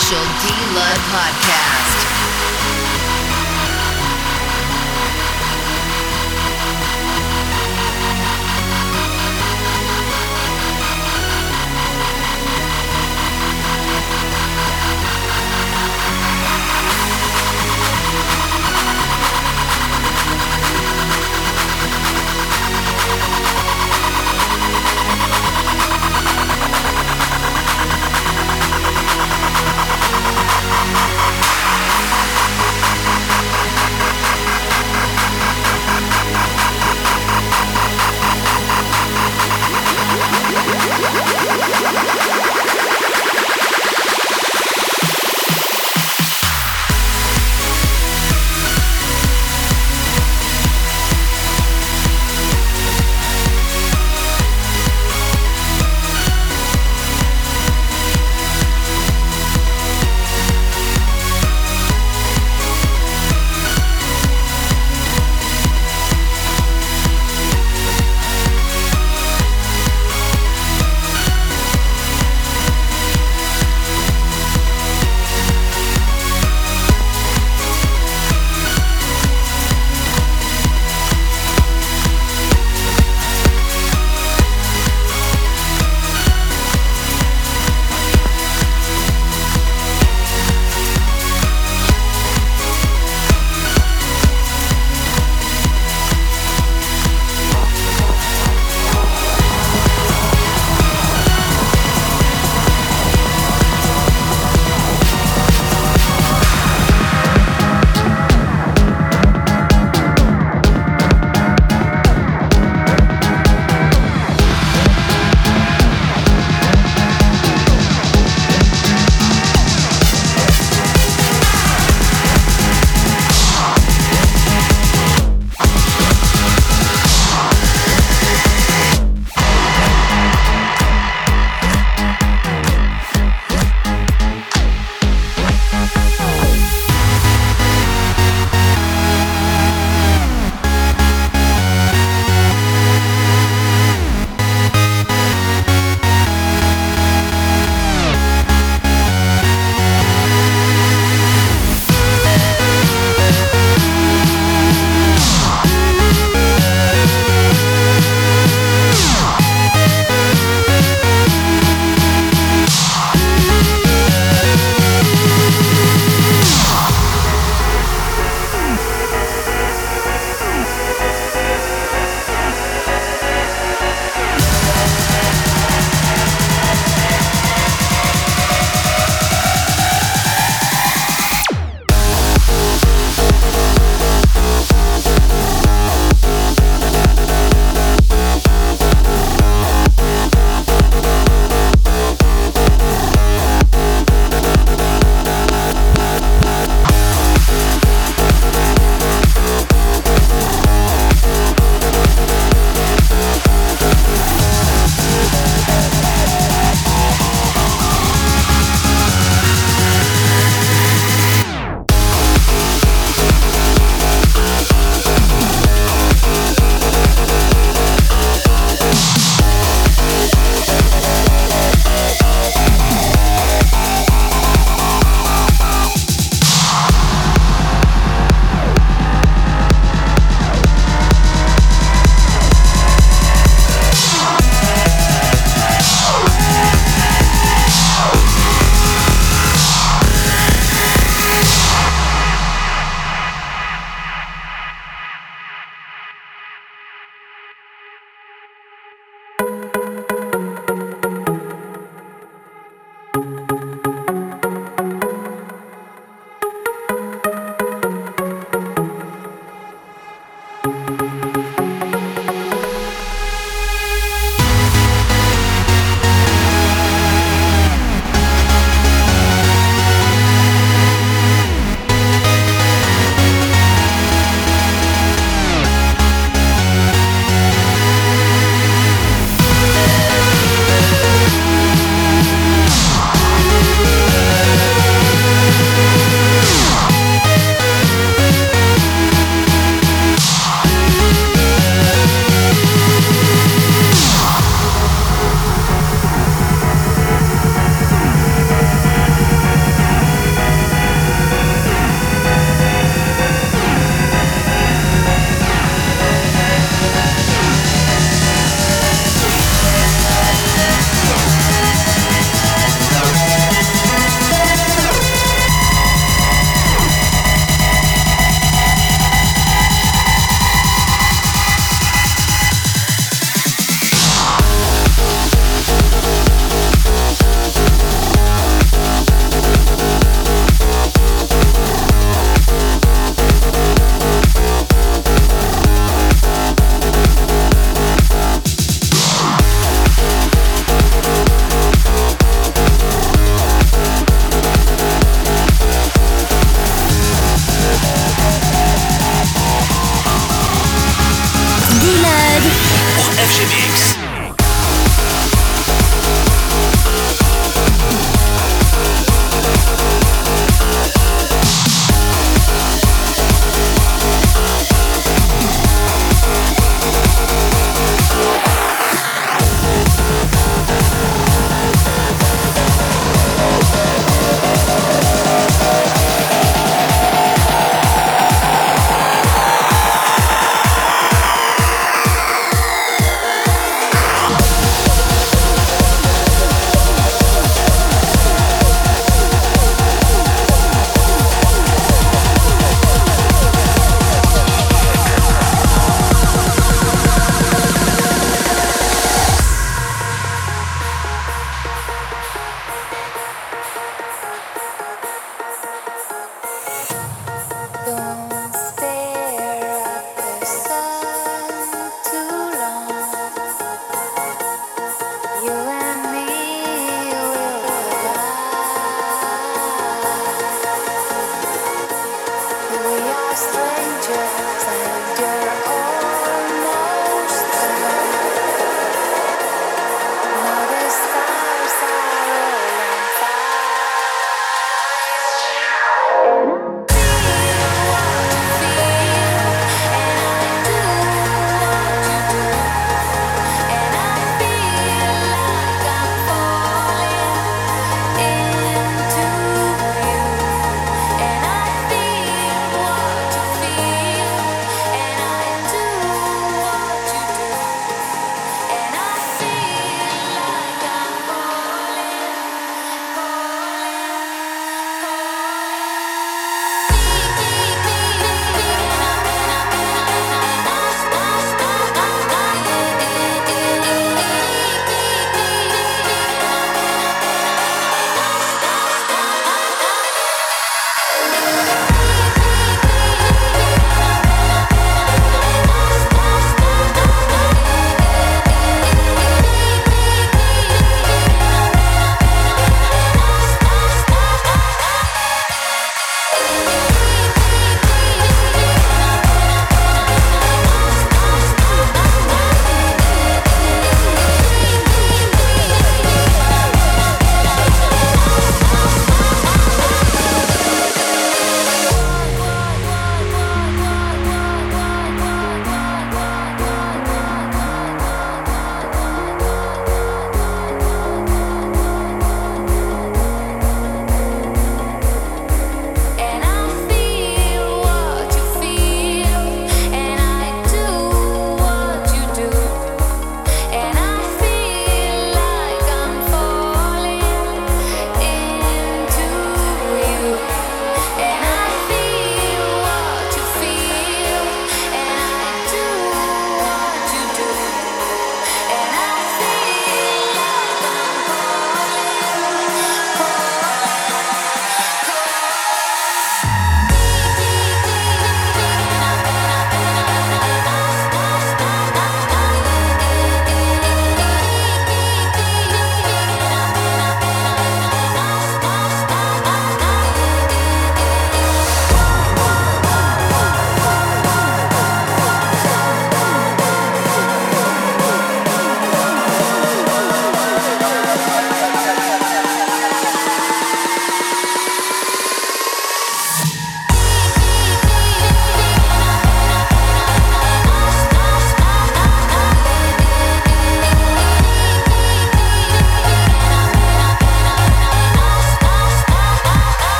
official D Lud podcast.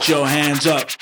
Put your hands up.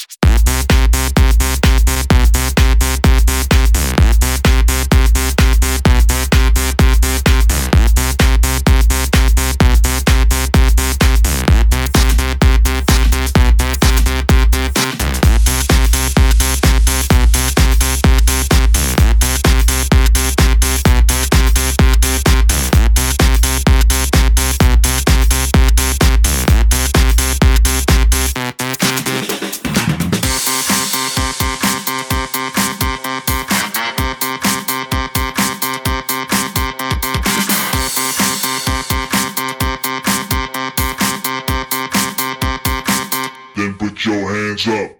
Hands up.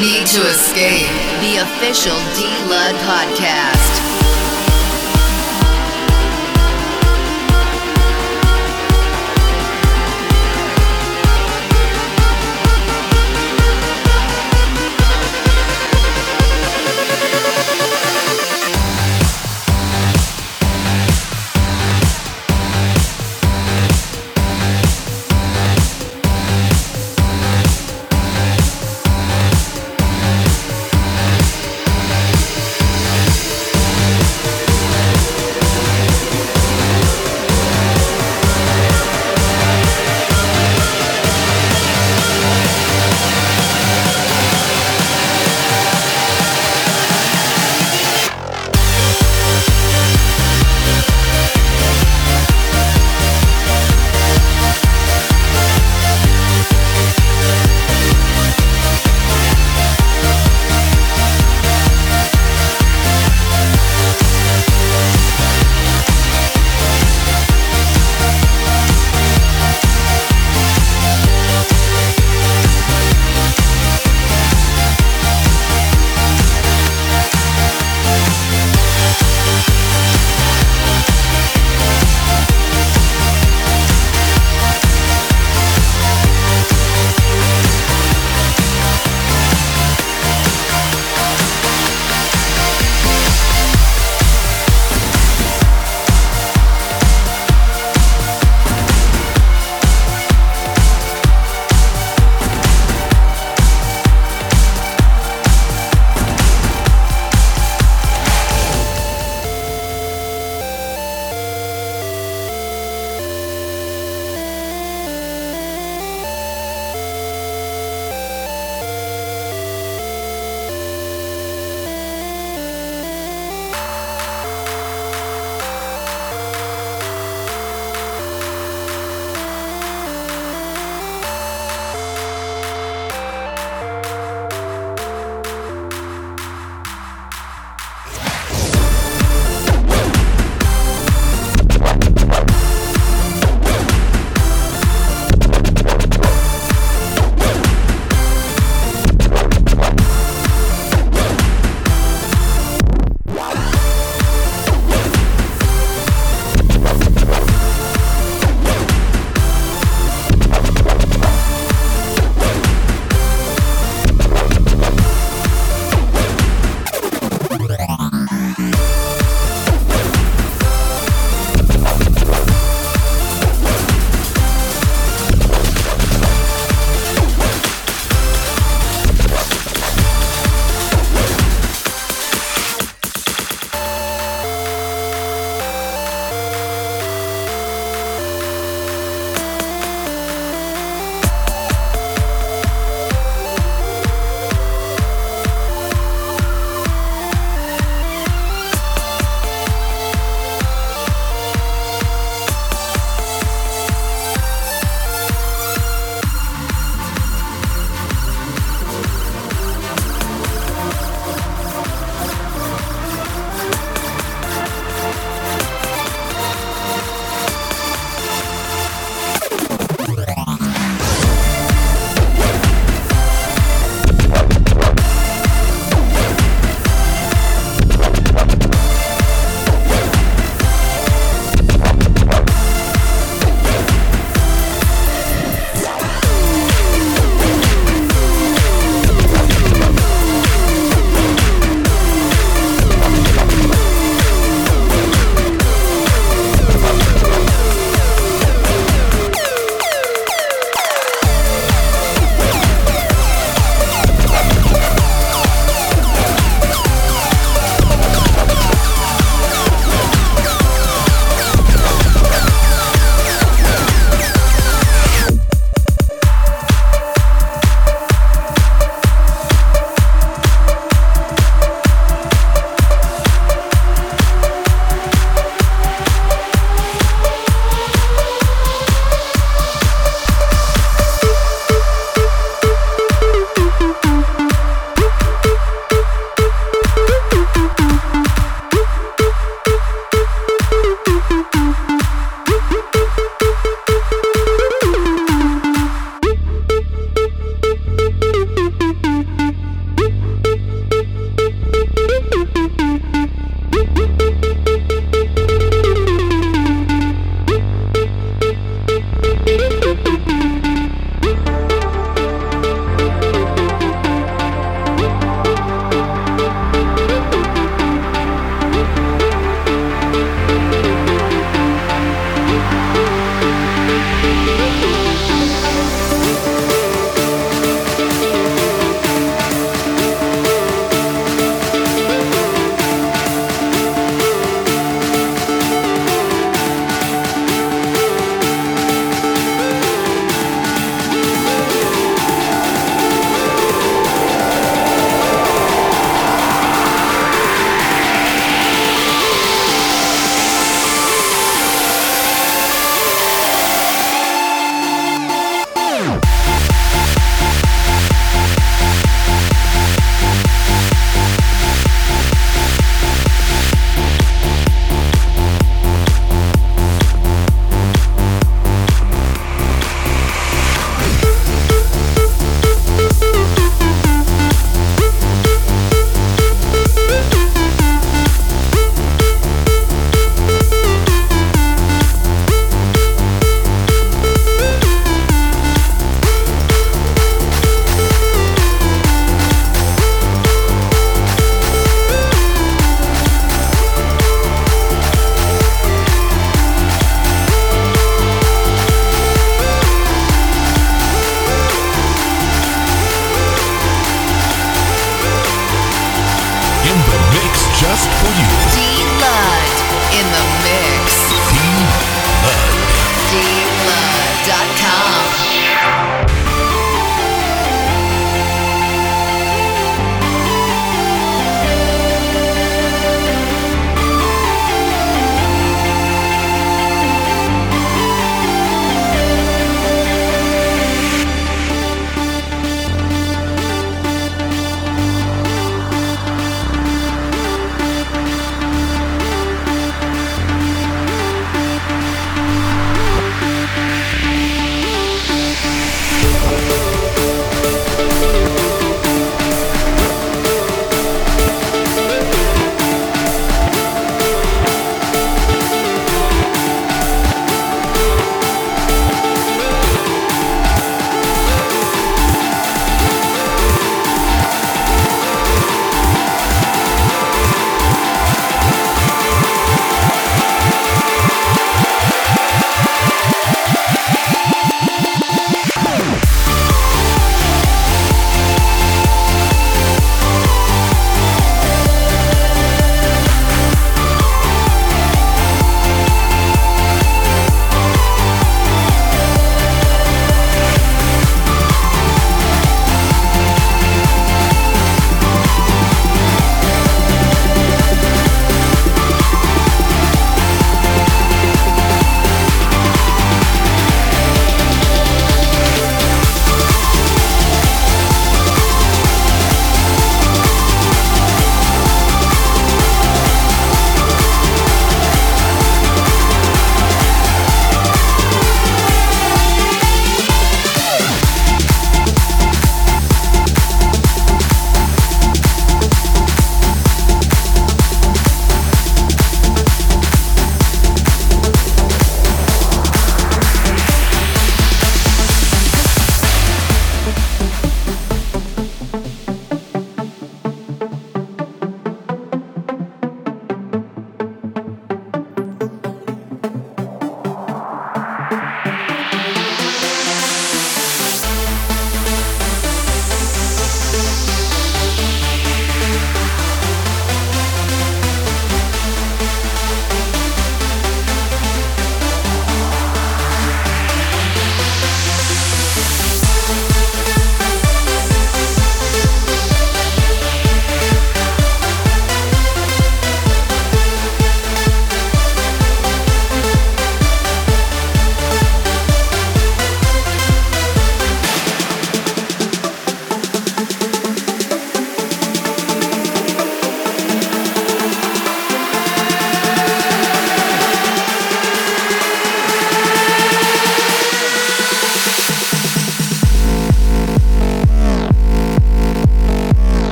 Need to escape the official D Lud podcast.